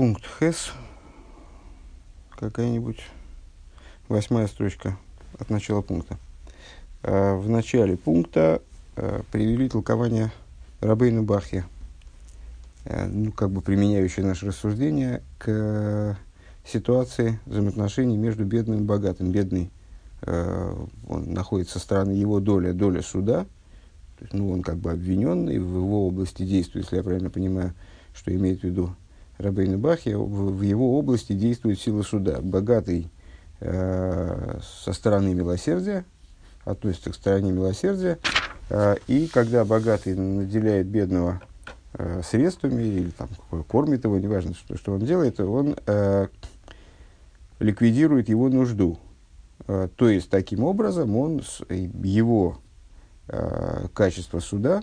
пункт Хес, какая-нибудь восьмая строчка от начала пункта. Э, в начале пункта э, привели толкование Рабейну Бахи, э, ну, как бы применяющее наше рассуждение к ситуации взаимоотношений между бедным и богатым. Бедный, он находится со стороны его доля, доля суда, ну, он как бы обвиненный, в его области действует, если я правильно понимаю, что имеет в виду Рабейну Бахи, в, его области действует сила суда. Богатый э, со стороны милосердия, относится к стороне милосердия, э, и когда богатый наделяет бедного э, средствами или там, кормит его, неважно, что, что он делает, он э, ликвидирует его нужду. Э, то есть, таким образом, он, его э, качество суда,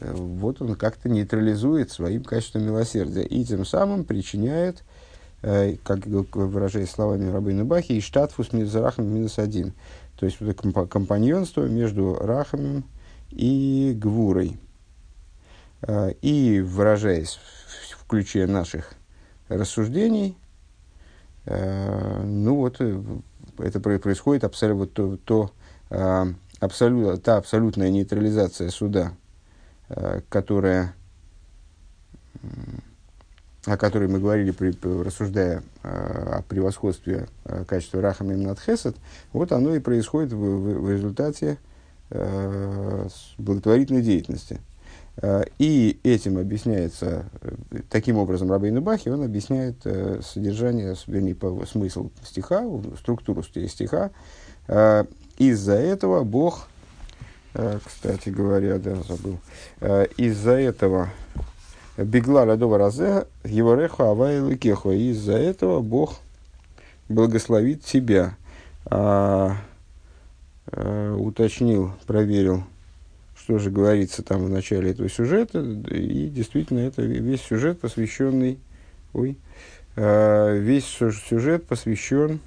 вот он как-то нейтрализует своим качеством милосердия и тем самым причиняет Э, как выражаясь словами Рабына Бахи, и штатфус мизрахам минус один. То есть, вот компаньонство между Рахамом и Гвурой. Э, и выражаясь в ключе наших рассуждений, э, ну вот это происходит абсолютно то, то абсолют, та абсолютная нейтрализация суда, которая о которой мы говорили, при, рассуждая э, о превосходстве э, качества Рахам и Хесед, вот оно и происходит в, в, в результате э, благотворительной деятельности. Э, и этим объясняется, э, таким образом, Рабейну Бахи, он объясняет э, содержание, вернее, смысл стиха, структуру стиха. Э, из-за этого Бог, э, кстати говоря, да, забыл, э, из-за этого Бегла Радова Разе, его реху Авай Кеху. Из-за этого Бог благословит тебя. А, а, уточнил, проверил, что же говорится там в начале этого сюжета. И действительно, это весь сюжет посвященный... Ой, а, весь сюжет посвящен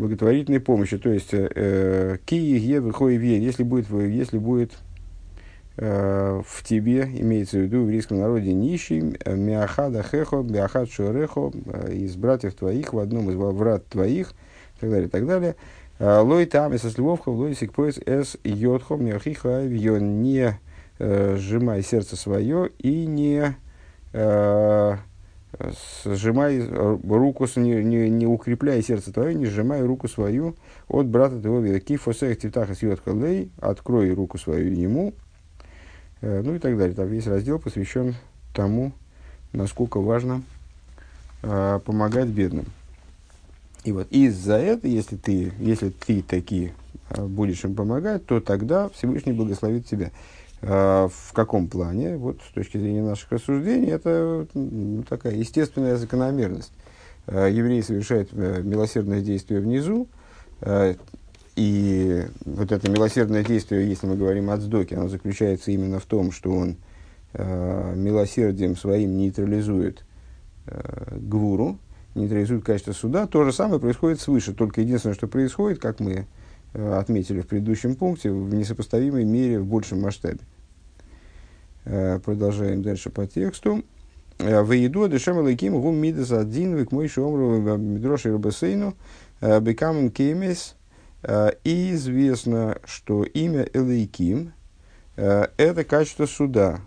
благотворительной помощи. То есть, э, ки е если будет, если будет Э, в тебе, имеется в виду в еврейском народе нищий, э, миахада хехо, миахад шуарехо, э, из братьев твоих, в одном из врат твоих, и так далее, и так далее. Лой там, со сливовха, лой сикпоис эс йодхо, миахиха, не сжимай сердце свое и не сжимай руку, не, не, не укрепляй сердце твое, не сжимай руку свою от брата твоего. Кифосех тифтаха сьет открой руку свою ему, Э, ну и так далее. Там весь раздел посвящен тому, насколько важно э, помогать бедным. И вот из-за этого, если ты, если ты таки э, будешь им помогать, то тогда Всевышний благословит тебя. Э, в каком плане? Вот с точки зрения наших рассуждений, это ну, такая естественная закономерность. Э, еврей совершает э, милосердное действие внизу, э, и вот это милосердное действие, если мы говорим о Цдоке, оно заключается именно в том, что он милосердием своим нейтрализует гвуру, нейтрализует качество суда. То же самое происходит свыше. Только единственное, что происходит, как мы отметили в предыдущем пункте, в несопоставимой мере, в большем масштабе. Э, продолжаем дальше по тексту. Э, Воеду дешем лайким гум мидас один век мой шомру мидроши рабасейну э, бекамем кемес – Э, и известно, что имя Элейким э, – это качество суда.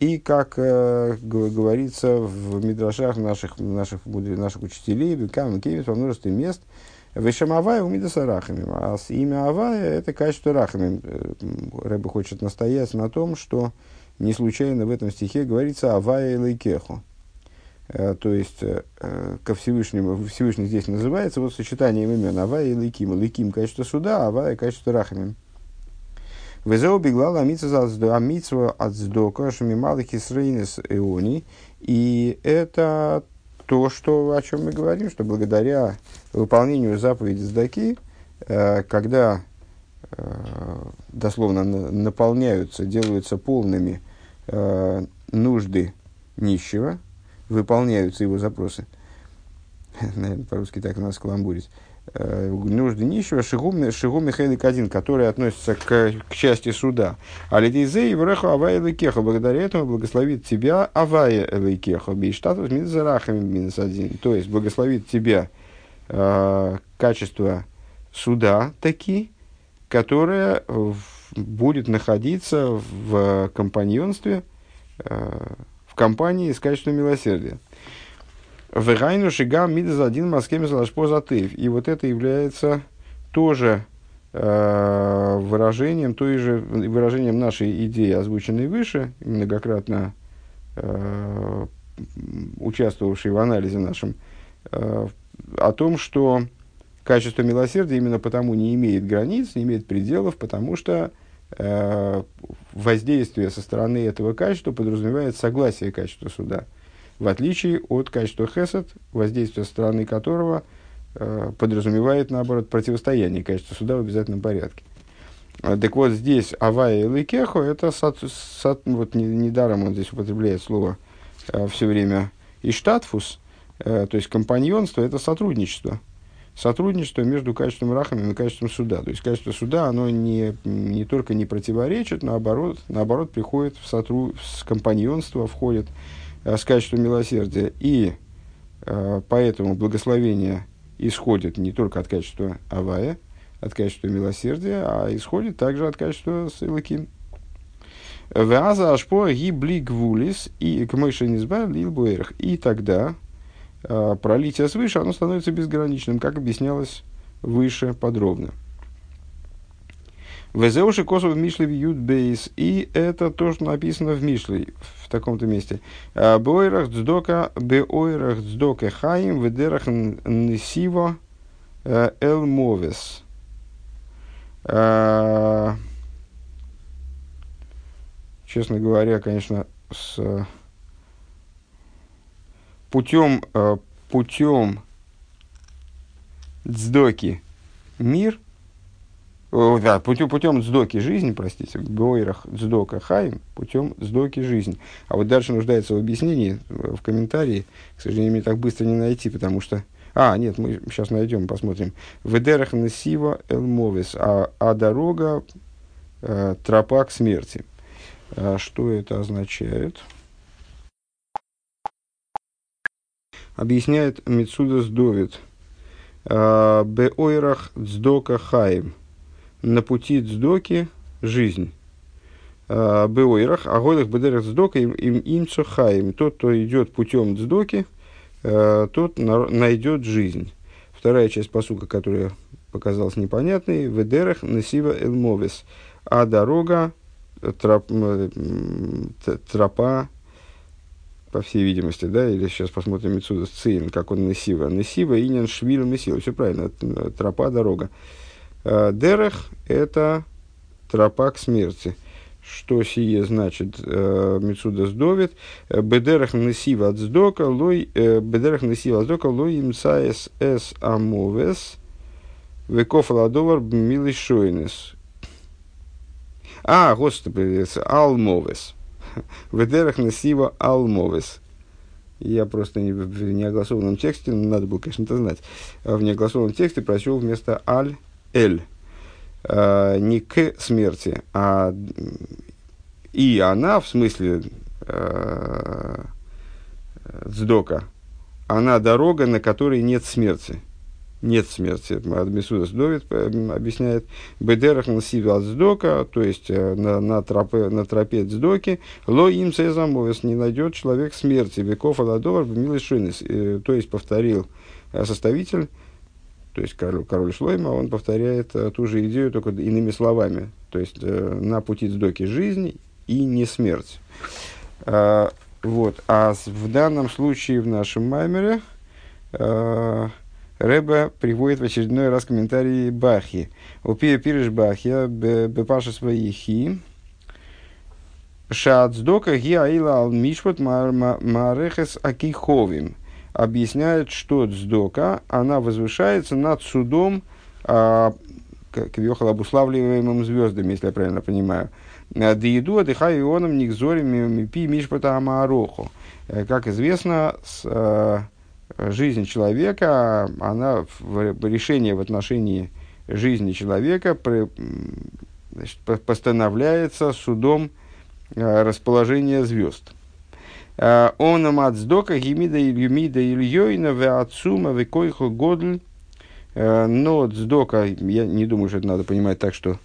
И, как э, говорится в мидрашах наших, наших, наших учителей, Бекам и Кемис, во множестве мест, Вешам Авая умидаса рахамим. А имя Авая – это качество рахамим. Рэбе хочет настоять на том, что не случайно в этом стихе говорится Авая и Лейкеху. Э, то есть э, э, ко Всевышнему, Всевышний здесь называется вот сочетанием имен Авая и Ликима. Ликим – качество суда, Авая – качество Рахамим. Везеу беглала амитсва от сдока шамималых исрейнес эони. И это то, что, о чем мы говорим, что благодаря выполнению заповеди сдаки, когда дословно наполняются, делаются полными нужды нищего – выполняются его запросы. Наверное, по-русски так у нас каламбурить. Э, нужды нищего Шигум, Шигум Михайлик один, который относится к, к части суда. А Лидизей Вреху Авая Элейкеха, благодаря этому благословит тебя Авая Элейкеха, Бейштатус Минзарахами минус один. То есть благословит тебя э, качество суда такие, которое будет находиться в компаньонстве, э, в компании с качеством милосердия. Вегайну шига мидас один маскеми залашпо затыв. И вот это является тоже э, выражением, той же выражением нашей идеи, озвученной выше, многократно э, участвовавшей в анализе нашем, э, о том, что качество милосердия именно потому не имеет границ, не имеет пределов, потому что э, воздействие со стороны этого качества подразумевает согласие качества суда в отличие от качества хесед, воздействие стороны которого э, подразумевает, наоборот, противостояние качества суда в обязательном порядке. Так вот, здесь авая и ликехо, это сат, сат, вот недаром он здесь употребляет слово э, все время иштатфус, э, то есть компаньонство, это сотрудничество. Сотрудничество между качеством рахами и качеством суда. То есть качество суда, оно не, не только не противоречит, наоборот, наоборот приходит в, сотру, в компаньонство, входит с качеством милосердия. И э, поэтому благословение исходит не только от качества авая, от качества милосердия, а исходит также от качества силаким. Ваза ашпо гибли гвулис и к мышенизба лилбуэрах. И тогда э, пролитие свыше, оно становится безграничным, как объяснялось выше подробно. Везеуши косов в Мишле Ют Бейс. И это тоже написано в Мишле в таком-то месте. «А, Бойрах дздока, беойрах дздока хаим, ведерах несиво э, эл мовес. А, честно говоря, конечно, с путем, э, путем дздоки мир – да, путем, путем дздоки жизни, простите, Бойрах дздока хайм, путем дздоки жизни. А вот дальше нуждается в объяснении, в комментарии. К сожалению, мне так быстро не найти, потому что... А, нет, мы сейчас найдем, посмотрим. Ведерах насива элмовис, а, а дорога э, тропа к смерти. А что это означает? Объясняет Мицудас Довид. «А, Беойрах дздока хайм на пути дздоки жизнь. А, Беойрах, а годах бедерах дздока им им хаим. Тот, кто идет путем дздоки, а, тот найдет жизнь. Вторая часть посука, которая показалась непонятной, в Эдерах Насива Элмовис. А дорога, троп, тропа, по всей видимости, да, или сейчас посмотрим отсюда сцен, как он Насива. Насива, Инин, Швиль, Месила. Все правильно, тропа, дорога. Э, дерех – это тропа к смерти. Что сие значит э, Мецуда сдовит? Э, бедерах несива от сдока, лой, бедерах несива от лой им саес эс амовес, веков ладовар милый шойнес. А, господи, алмовес. Ведерах несива алмовес. Я просто не, в неогласованном тексте, надо было, конечно, это знать, в неогласованном тексте прочел вместо аль эль, э, не к смерти, а и она, в смысле э, сдока, она дорога, на которой нет смерти. Нет смерти. Адмисудас Довид объясняет. Бедерах насивал сдока, то есть э, на, на, тропе, на тропе сдоки, ло им сезамовес, не найдет человек смерти. Веков аладовар милый. Э, то есть повторил э, составитель то есть король, король Шлойма, он повторяет э, ту же идею, только иными словами. То есть э, на пути сдоки жизнь и не смерть. А, вот. А в данном случае в нашем маймере э, Рэбе приводит в очередной раз комментарий Бахи. Упия пириш Бахи, бепаша свои хи. Шаацдока ги аила ал мишпот марехес акиховим объясняет, что дздока, она возвышается над судом, а, как Вьохал, обуславливаемым звездами, если я правильно понимаю. Деиду отдыхаю ионом никзорим мипи мишпата амаароху. Как известно, с, а, жизнь человека, она, в, решение в отношении жизни человека значит, постановляется судом э, расположения звезд. Э, Он амацдока гимида юмида ильёйна ве отцума ве койхо годль. Э, но цдока, я не думаю, что это надо понимать так, что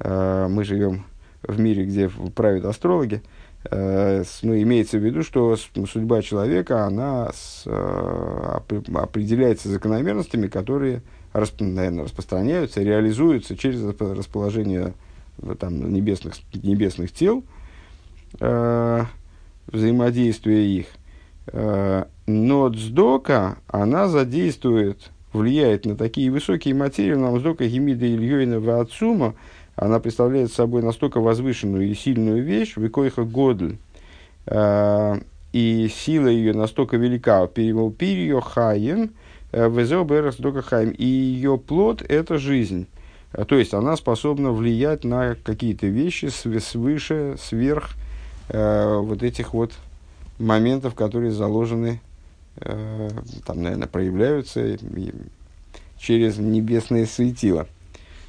мы живем в мире, где правят астрологи. Ну, имеется в виду, что судьба человека, она с, определяется закономерностями, которые расп, наверное, распространяются, реализуются через расположение там, небесных, небесных тел, э, взаимодействие их. Э, но дздока, она задействует, влияет на такие высокие материи, нам дздока Гемида Ильёйна Ваацума, она представляет собой настолько возвышенную и сильную вещь, Викойха Годль, э, и сила ее настолько велика, перевел Пирьо Хаен, Везео Берас Докахайм. И ее плод – это жизнь. То есть она способна влиять на какие-то вещи свыше, сверх э, вот этих вот моментов, которые заложены, э, там, наверное, проявляются через небесное светило.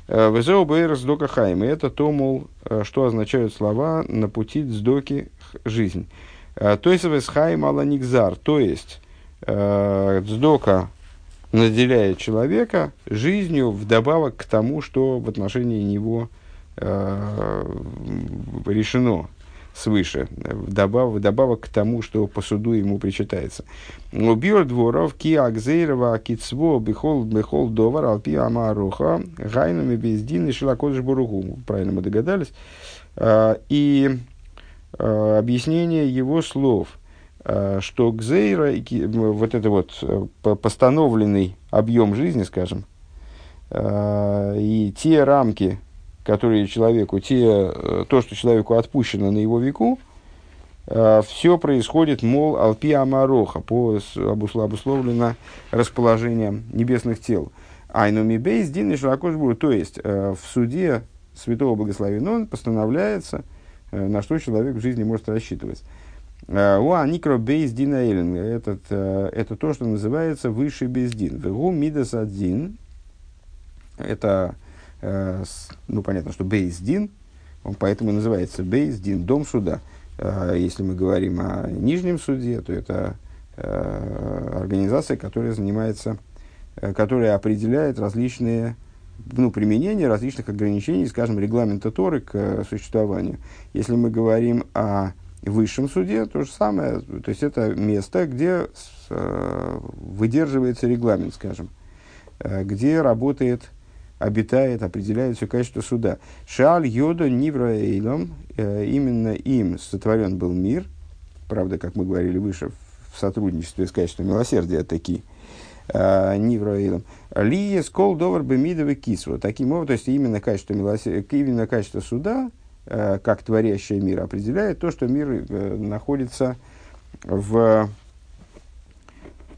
Э, Везео Берас Докахайм. И это то, мол, э, что означают слова на пути дздоки жизнь. То есть, Весхайм Аланикзар, то есть, дздока наделяет человека жизнью вдобавок к тому, что в отношении него э, решено свыше, вдобавок, вдобавок к тому, что по суду ему причитается. Убил дворов ки акзейрова кицво бихол бихол довар алпи амаруха гайнами бездин и шилакодыш буругу. Правильно мы догадались. Э, и э, объяснение его слов – Э, что Гзейра, вот это вот э, постановленный объем жизни, скажем, и те рамки, которые человеку, те, то, что человеку отпущено на его веку, все происходит, мол, Алпи Амароха, по обусловлено расположением небесных тел. Айнуми Бейс, Дин то есть в суде Святого Благословения он постановляется, на что человек в жизни может рассчитывать. Э, Уа никро. Этот, э, это то, что называется высший бездин. Вегу мидас один. Это, э, ну, понятно, что бейздин, он поэтому называется бейздин, дом суда. Если мы говорим о нижнем суде, то это организация, которая занимается, которая определяет различные ну, применение различных ограничений, скажем, регламента Торы к существованию. Если мы говорим о высшем суде то же самое. То есть это место, где э, выдерживается регламент, скажем, э, где работает, обитает, определяет все качество суда. Шаль йода нивра эйлом, э, именно им сотворен был мир, правда, как мы говорили выше, в сотрудничестве с качеством милосердия такие, Нивра Эйлом. Лия скол довар бемидовый кисва. Таким образом, то есть именно качество, милосердия, именно качество суда – Э, как творящее мир, определяет то, что мир э, находится в...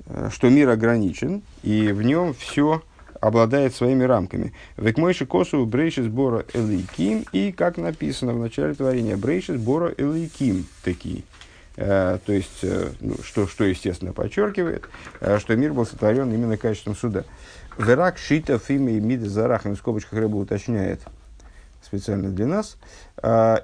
Э, что мир ограничен, и в нем все обладает своими рамками. Векмойши косу брейши сбора элейким, и, как написано в начале творения, брейши сбора элейким такие. то есть, ну, что, что, естественно, подчеркивает, что мир был сотворен именно качеством суда. Верак шита фиме и мида зарахами, в скобочках рыба уточняет – специально для нас,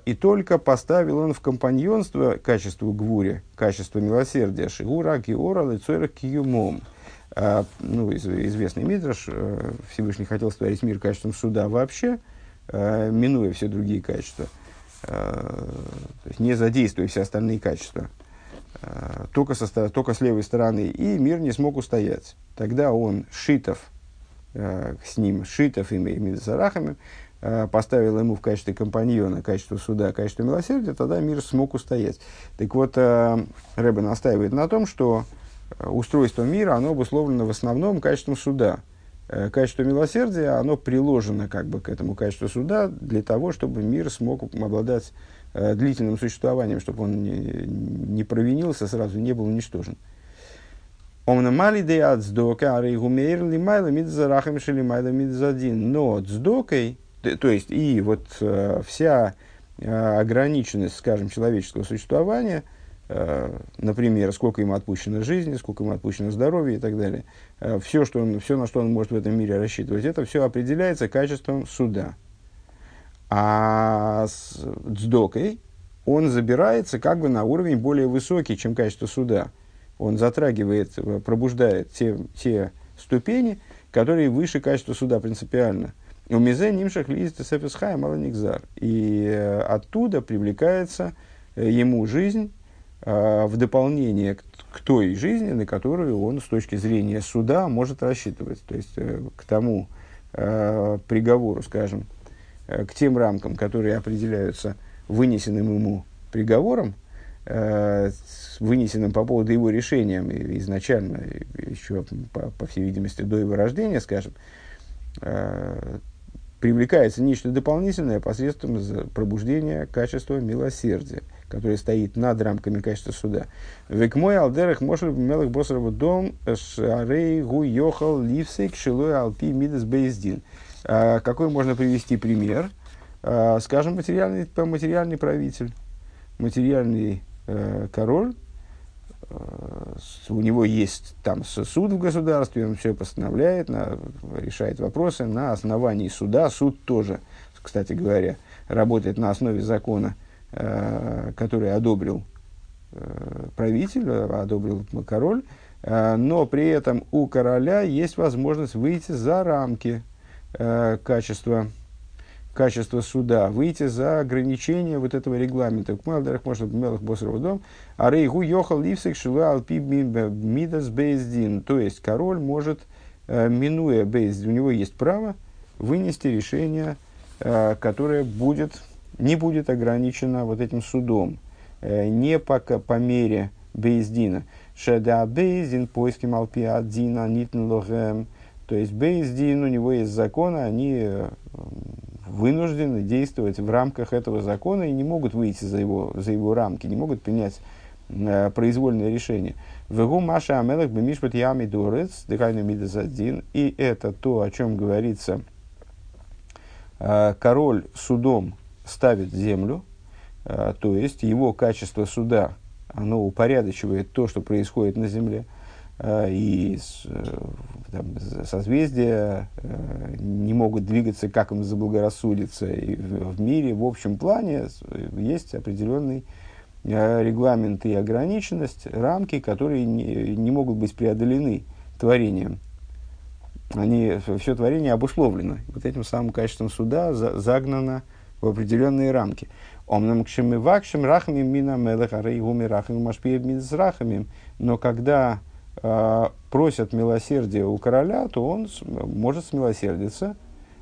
и только поставил он в компаньонство качество гвури, качество милосердия, шигура, геора, лицойра, киюмом. А, ну, из, известный мидраш, э, Всевышний хотел створить мир качеством суда вообще, а, минуя все другие качества, то есть не задействуя все остальные качества, только, со, только с левой стороны, и мир не смог устоять. Тогда он шитов, с ним шитов и Мидасарахами, Э, поставил ему в качестве компаньона качество суда, качество милосердия, тогда мир смог устоять. Так вот, э, Рэбе настаивает на том, что э, устройство мира, оно обусловлено в основном качеством суда. Качество милосердия, оно приложено как бы к этому качеству суда для того, чтобы мир смог обладать длительным существованием, чтобы он не, провинился, сразу не был уничтожен. Но цдокой, то есть, и вот э, вся э, ограниченность, скажем, человеческого существования Э, например, сколько ему отпущено жизни, сколько ему отпущено здоровья и так далее. Э, все, что он, все, на что он может в этом мире рассчитывать, это все определяется качеством суда. А с дздокой он забирается как бы на уровень более высокий, чем качество суда. Он затрагивает, э, пробуждает те, те ступени, которые выше качества суда принципиально. У мизе нимшах лизит сефисхая малоникзар. И оттуда привлекается ему жизнь, Э, в дополнение к, к той жизни, на которую он с точки зрения суда может рассчитывать. То есть э, к тому э, приговору, скажем, э, к тем рамкам, которые определяются вынесенным ему приговором, э, вынесенным по поводу его решения изначально, еще, по, по всей видимости, до его рождения, скажем, э, привлекается нечто дополнительное посредством пробуждения качества милосердия который стоит над рамками качества суда. Век мой алдерах мошел мелых босаров дом шарей гу йохал ливсейк шилой алпи мидас бейздин. А, какой можно привести пример? А, скажем, материальный, материальный правитель, материальный э, король, э, у него есть там суд в государстве, он все постановляет, на, решает вопросы на основании суда. Суд тоже, кстати говоря, работает на основе закона который одобрил э, правитель, одобрил король, э, но при этом у короля есть возможность выйти за рамки качества, качества суда, выйти за ограничения вот этого регламента. Кмалдерах может мелых босров дом, а рейгу йохал ливсик шила алпи мидас бейздин. То есть король может, минуя бейздин, у него есть право вынести решение, которое будет не будет ограничена вот этим судом, э, не по, по мере Бейздина. Шеда Бейздин, поиски Малпи Аддина, Нитнлохем. То есть Бейздин, у него есть закон, они э, вынуждены действовать в рамках этого закона и не могут выйти за его, за его рамки, не могут принять э, произвольное решение. Вегу Маша Амелах Бемишпат Ями Дорец, Дыхайну. И это то, о чем говорится э, король судом ставит землю, э, то есть его качество суда, оно упорядочивает то, что происходит на земле, э, и э, там, созвездия не могут двигаться, как им заблагорассудится. И в, мире, в общем плане, есть определенный регламент и ограниченность, рамки, которые не, не могут быть преодолены творением. Они, все творение обусловлено. Вот этим самым качеством суда за, загнано в определенные рамки. Омнам кшем и вакшем рахами мина мелех арей гуми рахами машпиев мидс рахами. Но когда э, просят милосердия у короля, то он с, может смилосердиться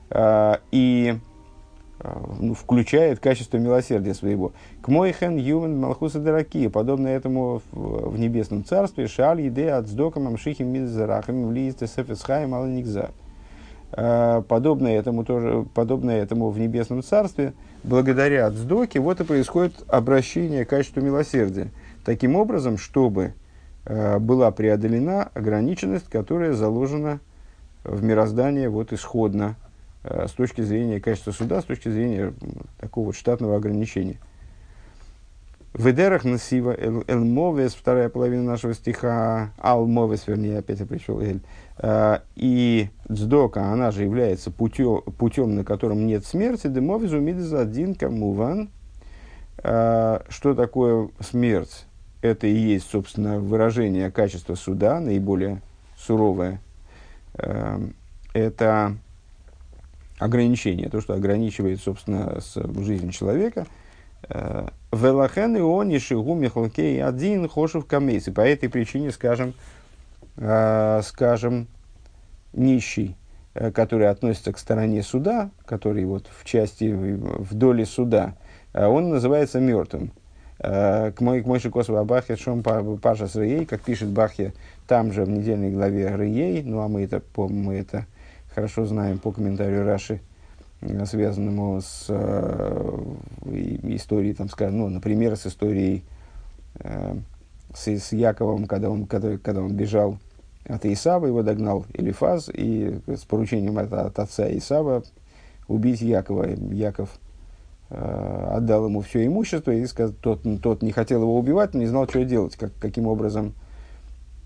э, и э, ну, включает качество милосердия своего. К мойхен юмен малхуса дараки, подобно этому в, в небесном царстве, шаль еде от сдокам амшихим мидзарахами влизе сефесхаем аланикзар. Э, подобное этому, тоже, подобное этому в Небесном Царстве, благодаря Цдоке, вот и происходит обращение к качеству милосердия. Таким образом, чтобы э, была преодолена ограниченность, которая заложена в мироздании вот исходно э, с точки зрения качества суда, с точки зрения такого вот штатного ограничения. В Эдерах Насива Эл Мовес, вторая половина нашего стиха, Ал Мовес, вернее, опять я пришел Эль, Э, и дздока, она же является путем, путем на котором нет смерти, демовизу мидез один. Э, что такое смерть? Это и есть, собственно, выражение качества суда, наиболее суровое. Э, это ограничение, то, что ограничивает, собственно, жизнь человека. Велахен и он и шигу михалкей один хошев камейс. И по этой причине, скажем, э, скажем, нищий, э, который относится к стороне суда, который вот в части, в доле суда, э, он называется мертвым. Э, к мой, к Мойши Косова Бахе Шом Паша с Рей, как пишет Бахе там же в недельной главе Рей, ну а мы это, мы это хорошо знаем по комментарию Раши, связанному с э, историей, там, скажем, ну, например, с историей э, с, с Яковом, когда он, когда, когда он бежал от Исава, его догнал Элифаз, и с поручением от, от отца Исава убить Якова. Яков отдал ему все имущество, и сказал, тот, тот не хотел его убивать, но не знал, что делать, как, каким образом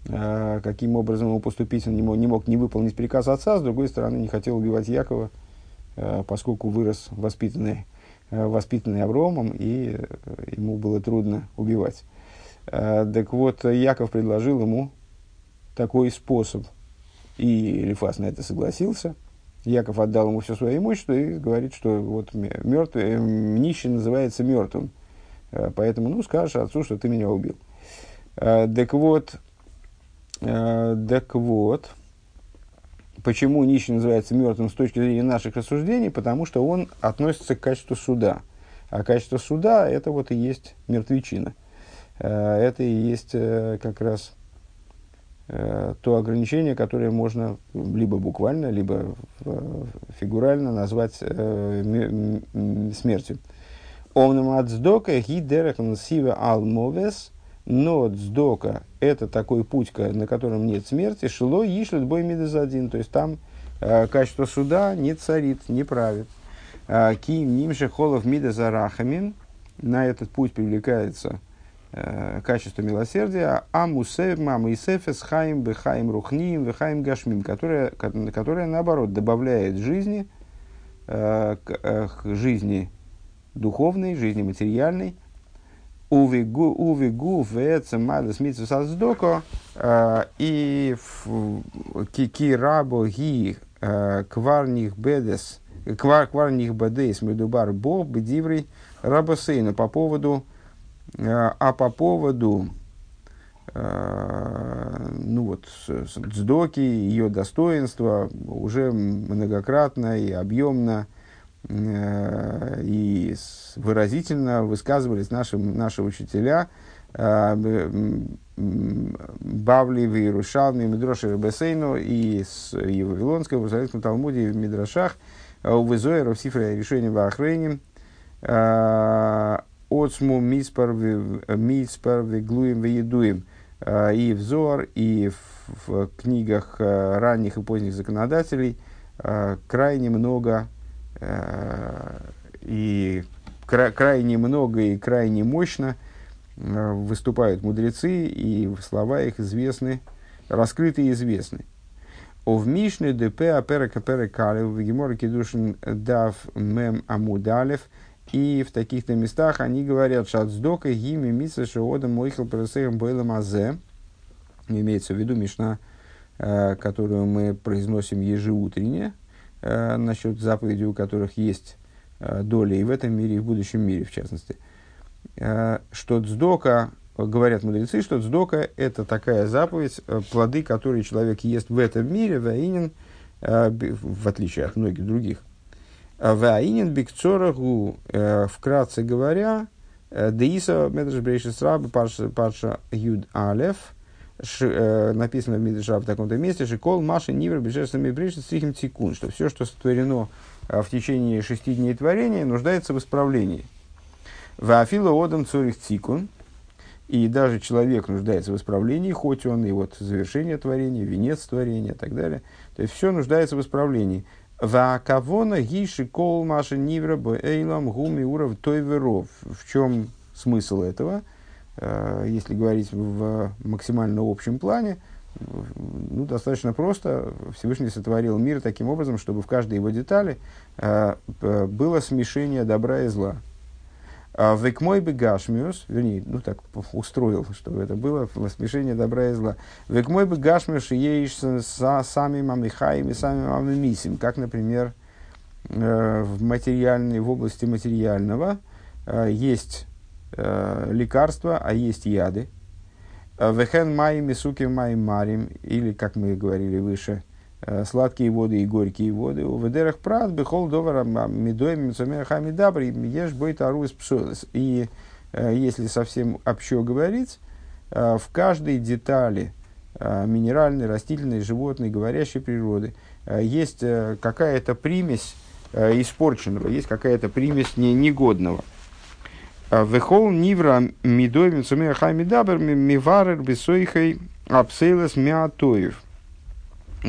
каким образом ему поступить, он не мог, не мог не выполнить приказ отца, с другой стороны, не хотел убивать Якова, поскольку вырос воспитанный, воспитанный Авромом, и ему было трудно убивать. Так вот, Яков предложил ему такой способ. И Элифас на это согласился. Яков отдал ему все свое имущество и говорит, что вот мертвый, э, нищий называется мертвым. Э, поэтому, ну, скажешь отцу, что ты меня убил. Э, так вот, так вот, почему нищий называется мертвым с точки зрения наших рассуждений? Потому что он относится к качеству суда. А качество суда – это вот и есть мертвечина. Это и есть как раз Э, то ограничение, которое можно либо буквально, либо фигурально назвать э, смертью. Омнам сива алмовес, но сдока – это такой путь, на котором нет смерти, шило ишлет бой один, то есть там э, качество суда не царит, не правит. Ким нимше холов мида на этот путь привлекается – Э, качество милосердия, а мама и сефес хаим бехаим рухниим вехаим гашмим, которая, которая наоборот добавляет жизни, э, к, э, к жизни духовной, жизни материальной, увигу вецем мадас митсус аздоко и ки рабо ги кварних бедес кварних бедес медубар бо бедиврей рабосейна по поводу Э, а по поводу э, ну вот, Цдоки, ее достоинства уже многократно и объемно э, и выразительно высказывались наши, наши учителя Бавли в Иерушалме, Медроши Рабесейну и с и в Вавилонском, в Израильском Талмуде и в Мидрашах, в Изоэра, в Сифре решения в Ахрейне, Оцму миспар веглуем веедуем. А, и взор, и в, в книгах ранних и поздних законодателей крайне много и кра, крайне много и крайне мощно выступают мудрецы, и слова их известны, раскрыты и известны. О в Мишне ДП Аперека Перекалев в Геморе Кедушин Дав Мем Амудалев – и в таких-то местах они говорят, «Шацдока гими митса шеодам мойхал парасеем бойлам азе». Имеется в виду Мишна, э, которую мы произносим ежеутренне, э, насчет заповедей, у которых есть э, доля и в этом мире, и в будущем мире, в частности. Что цдока, говорят мудрецы, что цдока – это такая заповедь, плоды, которые человек ест в этом мире, воинен, в отличие от многих других – Ваинин бикцорагу, э, вкратце говоря, э, Деиса Медреш Брейшис Раба Парша Юд Алев, э, написано в Мидрша в таком-то месте, Шикол Маша Нивер Бешесами Брейшис Стрихим Тикун, что все, что сотворено в течение шести дней творения, нуждается в исправлении. Вафила Одам Цурих Тикун, и даже человек нуждается в исправлении, хоть он и вот завершение творения, венец творения и так далее. То есть все нуждается в исправлении. Ваакавона гиши кол маша нивра эйлам гуми уров той веров. В чем смысл этого? Э, если говорить в максимально общем плане, ну, достаточно просто. Всевышний сотворил мир таким образом, чтобы в каждой его детали э, было смешение добра и зла. А Век мой бы гашмиус, вернее, ну так устроил, чтобы это было смешение добра и зла. Век мой бы гашмиус и еиш с сами мамихаем и сами мамимисим, как, например, э, в материальной, в области материального есть э, лекарства, а есть яды. Вехен майми суки майм марим, или, как мы говорили выше, Э, сладкие воды и горькие воды. У ведерах прат бехол довара медоем המדבר יש בו איזה פסולת. И э, если совсем общо говорить, э, в каждой детали минеральной, растительной, животной, говорящей природы есть какая-то примесь испорченного, есть какая-то примесь не, негодного. וכל נברא מדומם המדבר מברר בתוכו הפסולת מהטוב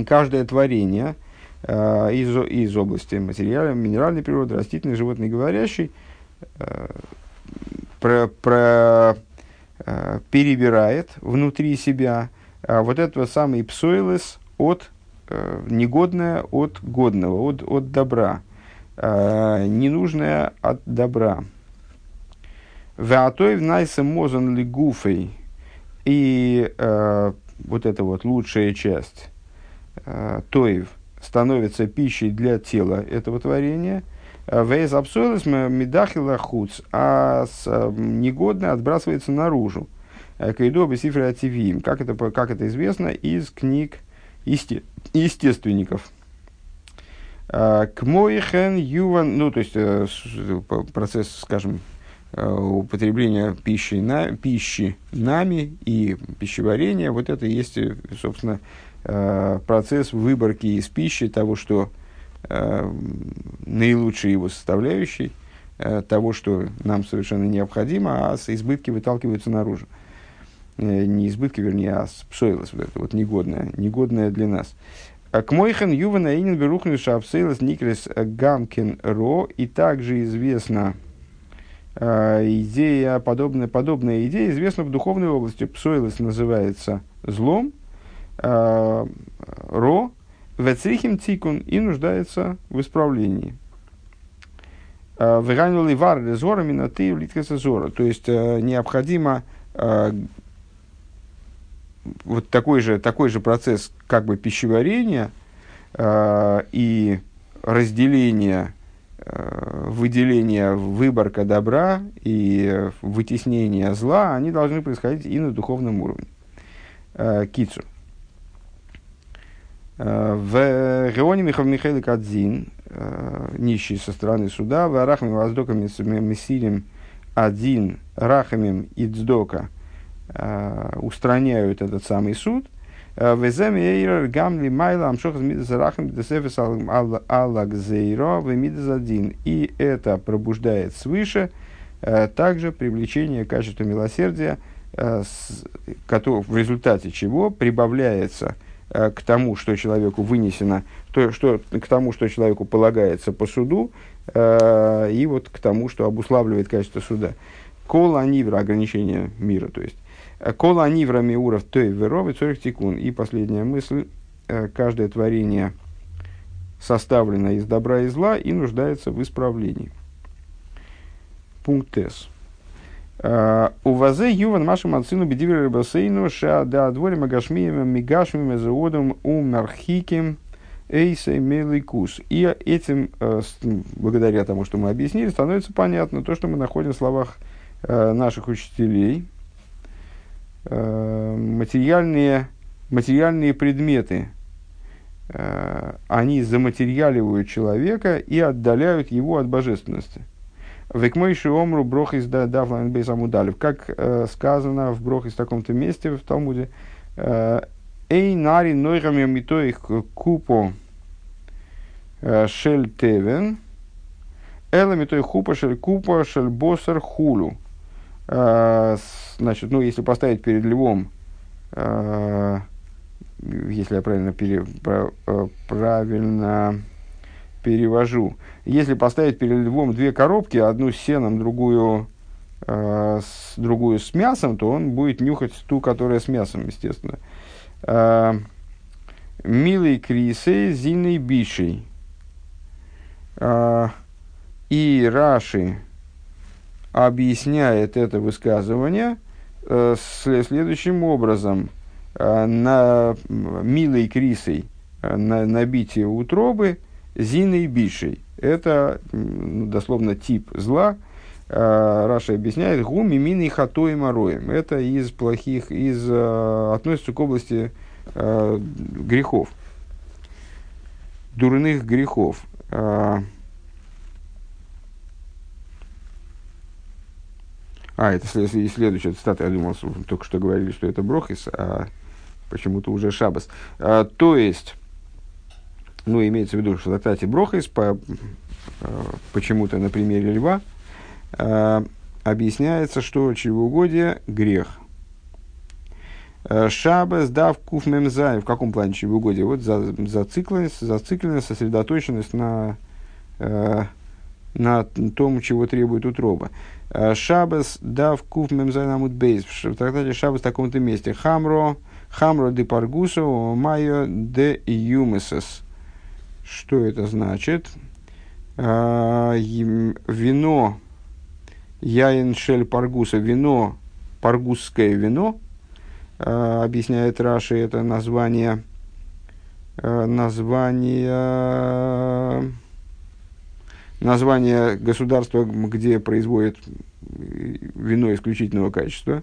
каждое творение э, из, из области материала, минеральной природы, растительной, животной, говорящей, про, про, перебирает внутри себя вот этого самый псойлес от негодное от годного, от, от добра, ненужное от добра. Веатоев найсем мозон ли гуфей. И э, вот эта вот лучшая часть э, тоев становится пищей для тела этого творения. Э, Вейз абсойлес медахила хуц, а с, э, негодное отбрасывается наружу. Э, Кайдо бесифра Как это, как это известно из книг есте, естественников. К моихен юван, ну, то есть процесс, скажем, Э, употребления пищи, на, пищи нами и пищеварения, вот это и есть, э, собственно, э, процесс выборки из пищи того, что наилучшей его составляющей, того, что нам совершенно необходимо, а с избытки выталкиваются наружу. Не избытки, вернее, а псойлос, вот это вот негодное, негодное для нас. К мойхан ювана инин берухню шапсейлос никрес гамкин ро, и также известно, идея, подобная, подобная идея известна в духовной области. Псойлос называется злом, э, ро, вецрихим тикун и нуждается в исправлении. А, Выганули вар резора миноты литкаса зора. То есть э, необходимо э, вот такой же, такой же процесс как бы пищеварения э, и разделения Э, выделение, выборка добра и вытеснение зла, они должны происходить и на духовном уровне. Э, кицу. Э, в Геоне Михаил Михаил Кадзин, нищий со стороны суда, в Арахме Воздоками Месилим один Рахамим и Дздока устраняют этот самый суд, Везем эйрер гамли майла амшох зарахам десефес алагзейро вемидазадин. И это пробуждает свыше также привлечение качества милосердия, в результате чего прибавляется к тому, что человеку вынесено, то, что, к тому, что человеку полагается по суду, и вот к тому, что обуславливает качество суда. Кола нивра, ограничение мира, то есть. Кола анивра миуров той веровы цорих тикун. И последняя мысль. Э, каждое творение составлено из добра и зла и нуждается в исправлении. Пункт С. Э, у вазе юван машем отсыну бедивер бассейну ша да дворим агашмием мигашмием заодом у мархиким эйсей меликус. И этим, э, благодаря тому, что мы объяснили, становится понятно то, что мы находим в словах наших учителей, Э, материальные, материальные предметы, э, они заматериаливают человека и отдаляют его от божественности. Векмойши омру брох из давлан бейсамудалев. Как э, сказано в брох из таком-то месте в Талмуде. Эй нари нойрами митоих купо шель тевен. Эла митой хупа шель купа шель босар хулу. А, значит, ну, если поставить перед львом, э, если я правильно, пере, э, правильно перевожу, если поставить перед львом две коробки, одну с сеном, другую, э, с, другую с мясом, то он будет нюхать ту, которая с мясом, естественно. Милый Крисе, Зиной Бишей. И Раши, объясняет это высказывание э, следующим образом. Э, на милой крисой э, на набитие утробы зиной бишей. Это дословно тип зла. Э, Раша объясняет гуми мины хатой мороем. Это из плохих, из, э, относится к области э, грехов, дурных грехов. А, это следующая цитата, я думал, только что говорили, что это Брохис, а почему-то уже Шабас. А, то есть, ну, имеется в виду, что в трактате Брохис, по, а, почему-то на примере льва, а, объясняется, что чревоугодие – грех. А, Шабас, дав, куф, мемзай. В каком плане чревоугодие? Вот за, зацикленность, зацикленность, сосредоточенность на э, на том, чего требует утроба. Шабас дав кув мемзайнамут бейс. В трактате Шабас в таком-то месте. Хамро, хамро де паргусо, майо де юмесес. Что это значит? Вино, яин шель паргуса, вино, паргусское вино, объясняет Раши, это название, название название государства, где производят вино исключительного качества.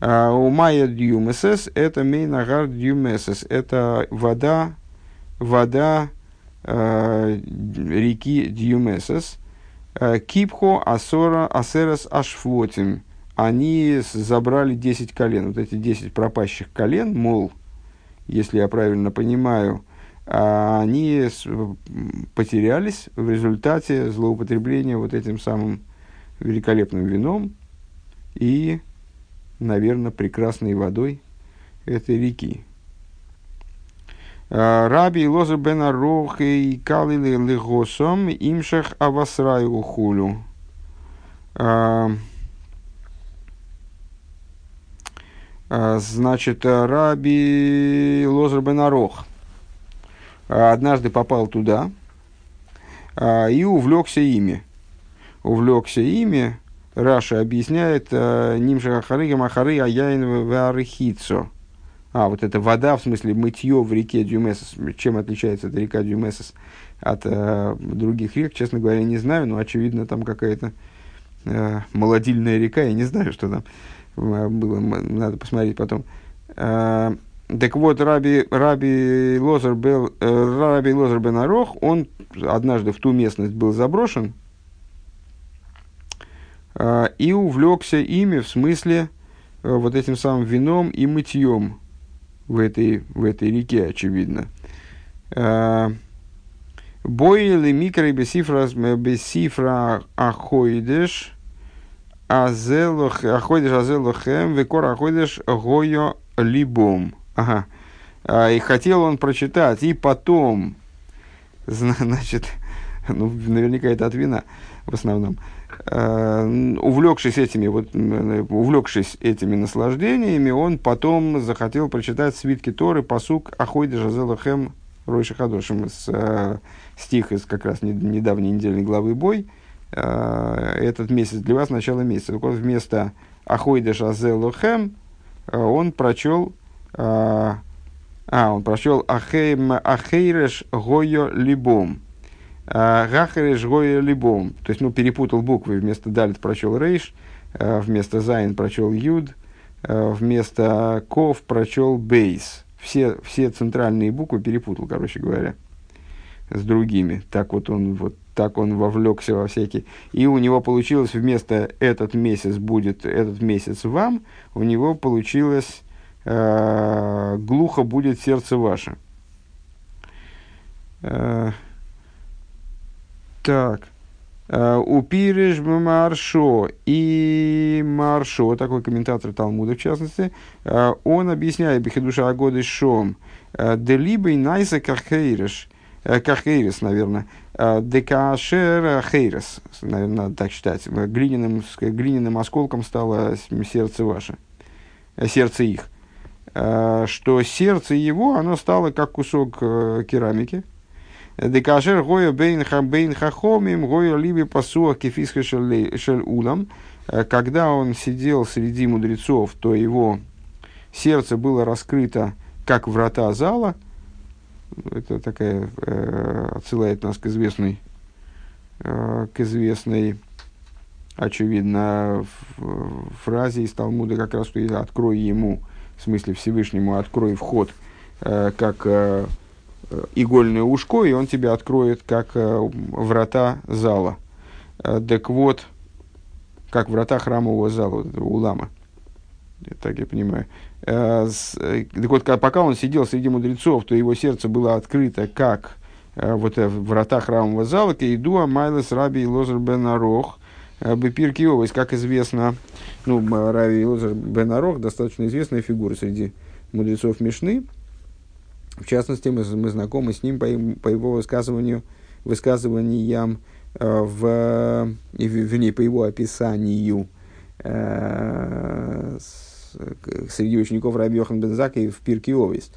А у Майя Дюмесес это Мейнагар Дюмесес. Это вода, вода э, реки Дюмесес. А, Кипхо Асора Асерас Ашфлотим. Они забрали 10 колен. Вот эти 10 пропащих колен, мол, если я правильно понимаю, они потерялись в результате злоупотребления вот этим самым великолепным вином и, наверное, прекрасной водой этой реки. А, Раби Лоза бен Арох и Калили Легосом имшах авасраю хулю. А, значит, Раби Лозер бен Арох – а, однажды попал туда а, и увлекся ими. Увлекся ими, Раша объясняет, а, Нимша Ахары Махары Аяин Варихицо. А, вот это вода, в смысле мытье в реке Дюмесос. Чем отличается эта река Дюмесос от э, других рек, честно говоря, не знаю, но очевидно там какая-то э, молодильная река, я не знаю, что там было, надо посмотреть потом. Так вот, Раби, Раби, Лозер, был, э, Раби Лозер бен Арох, он однажды в ту местность был заброшен э, и увлекся ими в смысле э, вот этим самым вином и мытьем в этой, в этой реке, очевидно. Бойли микро бесифра ахойдеш азелохем векор ахойдеш гойо либом. Ага. А, и хотел он прочитать, и потом, значит, ну, наверняка это от вина в основном, Uh, увлекшись этими, вот, увлекшись этими наслаждениями, он потом захотел прочитать свитки Торы, посук Ахойда Жазелахем ראש חדשים, с, uh, стих из как раз недавней недельной главы Бой. Uh, этот месяц для вас начало месяца. Так вот, вместо החודש הזה לכם он прочел а, а, он прочел החרש היה לבם. А, החרש היה לבם. То есть, ну, перепутал буквы. Вместо Далит прочел Рейш, а, вместо Зайн прочел Юд, вместо Ков прочел Бейс. Все, все центральные буквы перепутал, короче говоря, с другими. Так вот он, вот так он вовлекся во всякие. И у него получилось вместо этот месяц будет этот месяц вам, у него получилось глухо будет сердце ваше. Э, так. Э, Упириш Маршо и Маршо, такой комментатор Талмуда в частности, э, он объясняет Бехидуша Агоды Шом, э, Делибой Найса Кахейриш, Кахейрис, наверное, Декашер Хейрес, наверное, так считать, глиняным, глиняным осколком стало сердце ваше, сердце их. Э, что сердце его, оно стало как кусок э, керамики. Декашер гоя бейн бейн хахомим гоя либи пасуа кефисха шель улам. Э, когда он сидел среди мудрецов, то его сердце было раскрыто, как врата зала. Это такая э, отсылает нас к известной, э, к известной, очевидно, фразе из Талмуда, как раз что «открой ему в смысле Всевышнему открой вход э, как э, э, игольное ушко, и он тебе откроет как врата зала. Так вот, как врата храмового зала, улама. Так я понимаю. Так вот, пока он сидел среди мудрецов, то его сердце было открыто как вот врата храмового зала, Кейдуа Майлес Раби Лозер Бен Арох, э, Бепир Киовис, как известно, ну, Рави Лозер Бен Арох, достаточно известная фигура среди мудрецов Мишны. В частности, мы, мы знакомы с ним по, по его высказыванию, высказываниям в, вернее, по его описанию среди учеников Раби Йохан Бензака и в Пирке Овис.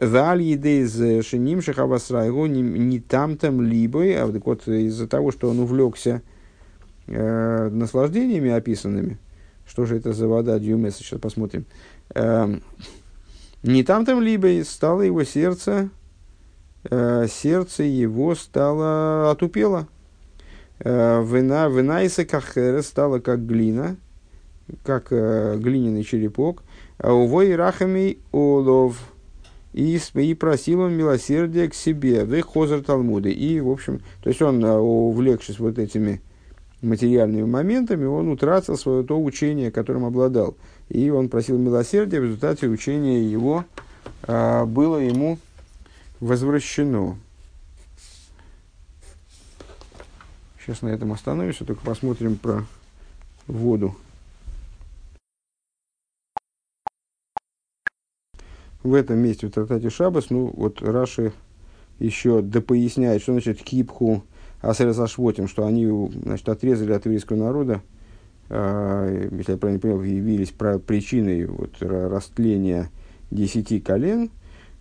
Валь едейз шиним шахавасрайгу не там там либо, а вот из-за того, что он увлекся э, наслаждениями описанными, что же это за вода Дюмеса, сейчас посмотрим, э, не там там либо стало его сердце, э, сердце его стало отупело. Э, вина, вина из стала как глина, как э, глиняный черепок. А увой рахами олов. И, и просил он милосердия к себе, в хозар Талмуды. И, в общем, то есть он, э, увлекшись вот этими материальными моментами, он утратил свое то учение, которым обладал. И он просил милосердия, в результате учения его а, было ему возвращено. Сейчас на этом остановимся, только посмотрим про воду. В этом месте, в трактате Шабас, ну, вот Раши еще допоясняет, что значит кипху асерасашвотим, что они значит, отрезали от еврейского народа, э, если я правильно понял, явились причиной вот, растления десяти колен,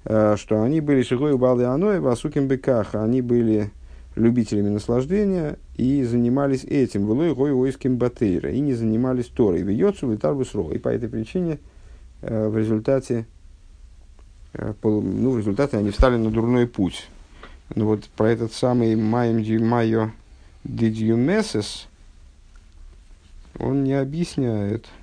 э, что они были шигой балды аной, васуким беках, они были любителями наслаждения и занимались этим, было гой войским батейра, и не занимались Торой, вьется литарбус И по этой причине э, в результате ну, в результате они встали на дурной путь. Ну вот про этот самый Майм Ди Майо Дидюмесес он не объясняет –